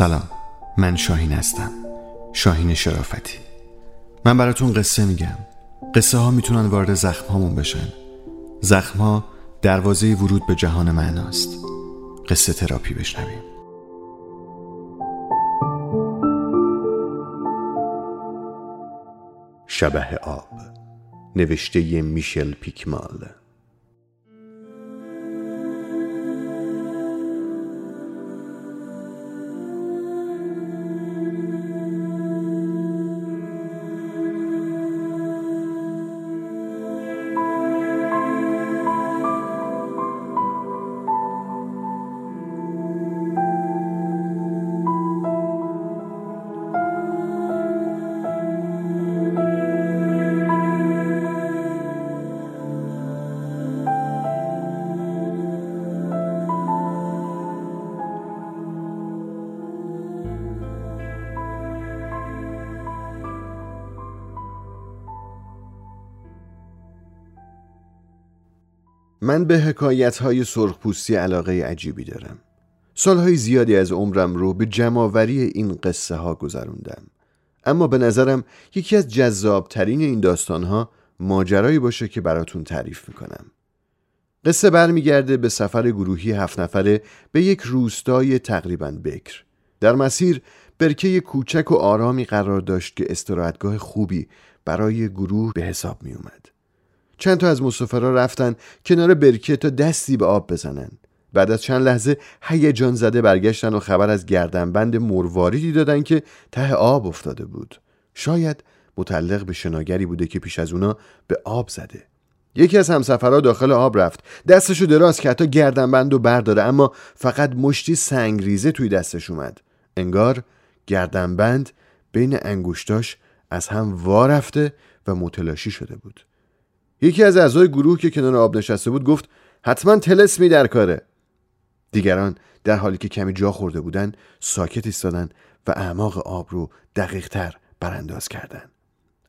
سلام. من شاهین هستم. شاهین شرافتی. من براتون قصه میگم. قصه ها می‌تونن وارد زخم هامون بشن. زخم ها دروازه ورود به جهان معناست. قصه تراپی بشنویم. شبه آب. نوشته میشل پیکمال. من به حکایت های سرخپوستی علاقه عجیبی دارم. سالهای زیادی از عمرم رو به جمعآوری این قصه ها گذروندم. اما به نظرم یکی از جذابترین این داستان ها ماجرایی باشه که براتون تعریف می‌کنم. قصه برمیگرده به سفر گروهی هفت نفره به یک روستای تقریبا بکر. در مسیر برکه کوچک و آرامی قرار داشت که استراحتگاه خوبی برای گروه به حساب می اومد. چند تا از مسافرها رفتن کنار برکه تا دستی به آب بزنن. بعد از چند لحظه هیجان زده برگشتن و خبر از گردنبند مرواریدی دادن که ته آب افتاده بود. شاید متعلق به شناگری بوده که پیش از اونا به آب زده. یکی از همسفرها داخل آب رفت. دستشو دراز که حتی گردنبند رو برداره اما فقط مشتی سنگریزه توی دستش اومد. انگار گردنبند بین انگشتاش از هم وا رفته و متلاشی شده بود. یکی از اعضای گروه که کنار آب نشسته بود گفت حتما تلسمی در کاره. دیگران در حالی که کمی جا خورده بودن ساکت ایستادن و اعماق آب رو دقیق تر برانداز کردند.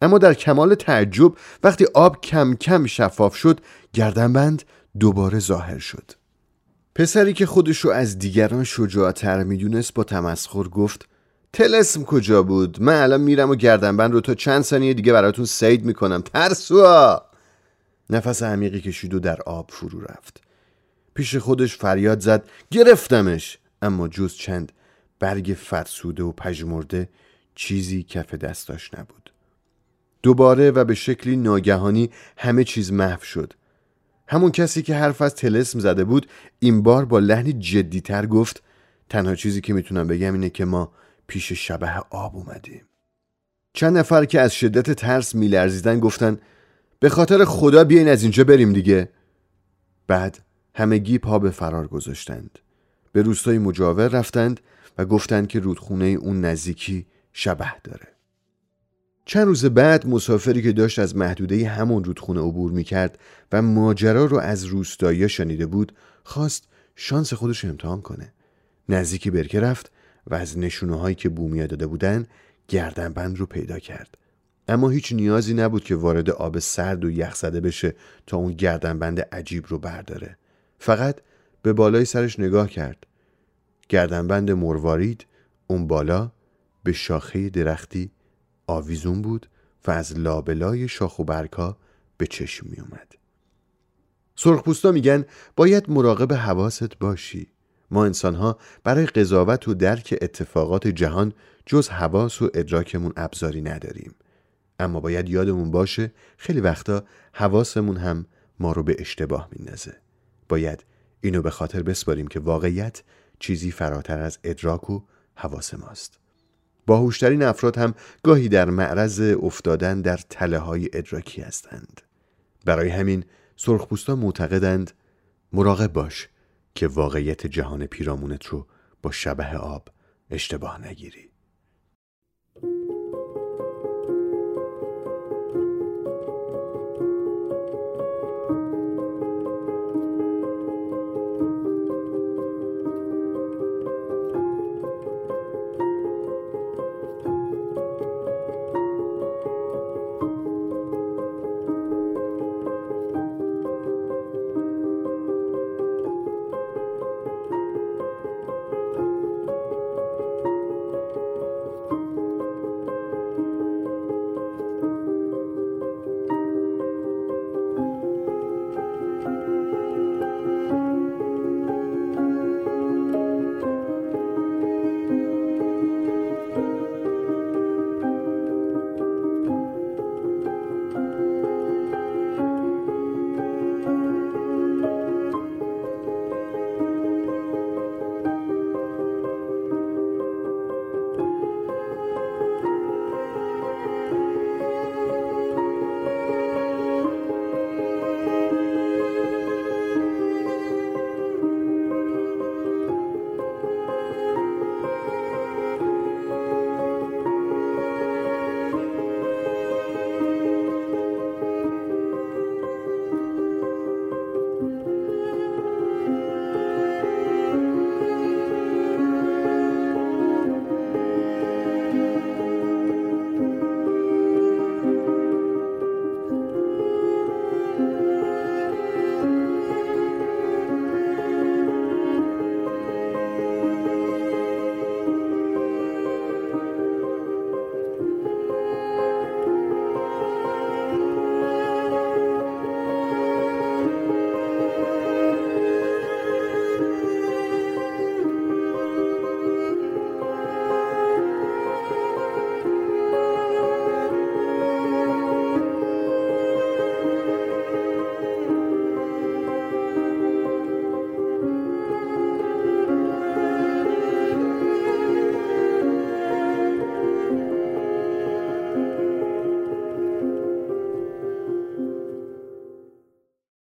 اما در کمال تعجب وقتی آب کم کم شفاف شد گردنبند دوباره ظاهر شد. پسری که خودش رو از دیگران شجاعتر می‌دونست با تمسخر گفت تلسم کجا بود؟ من الان میرم و گردنبند رو تا چند ثانیه دیگه براتون سید می‌کنم. ترسوا نفس عمیقی کشید و در آب فرو رفت. پیش خودش فریاد زد گرفتمش. اما جز چند برگ فرسوده و پژمرده چیزی کف دستاش نبود. دوباره و به شکلی ناگهانی همه چیز محو شد. همون کسی که حرف از تلسم زده بود این بار با لحنی جدیتر گفت تنها چیزی که می‌تونم بگم اینه که ما پیش شبه آب اومدیم. چند نفر که از شدت ترس میلرزیدن گفتن به خاطر خدا بیاین از اینجا بریم دیگه. بعد همگی پا به فرار گذاشتند. به روستای مجاور رفتند و گفتند که رودخونه اون نزدیکی شبه داره. چند روز بعد مسافری که داشت از محدوده همون رودخونه عبور می‌کرد و ماجرا رو از روستایی شنیده بود خواست شانس خودش امتحان کنه. نزدیکی برکه رفت و از نشونه هایی که بومیا داده بودن گردنبند رو پیدا کرد. اما هیچ نیازی نبود که وارد آب سرد و یخ زده بشه تا اون گردنبند عجیب رو برداره فقط به بالای سرش نگاه کرد گردنبند مروارید اون بالا به شاخه درختی آویزون بود و از لابلای شاخ و برکا به چشم می اومد. سرخپوستا میگن باید مراقب حواست باشی. ما انسانها برای قضاوت و درک اتفاقات جهان جز حواس و ادراکمون ابزاری نداریم. اما باید یادمون باشه خیلی وقتا حواسمون هم ما رو به اشتباه میندازه. باید اینو به خاطر بسپاریم که واقعیت چیزی فراتر از ادراک و حواس ماست. باهوشترین افراد هم گاهی در معرض افتادن در تله های ادراکی هستند. برای همین سرخپوستا معتقدند مراقب باش که واقعیت جهان پیرامونت رو با شبه آب اشتباه نگیری.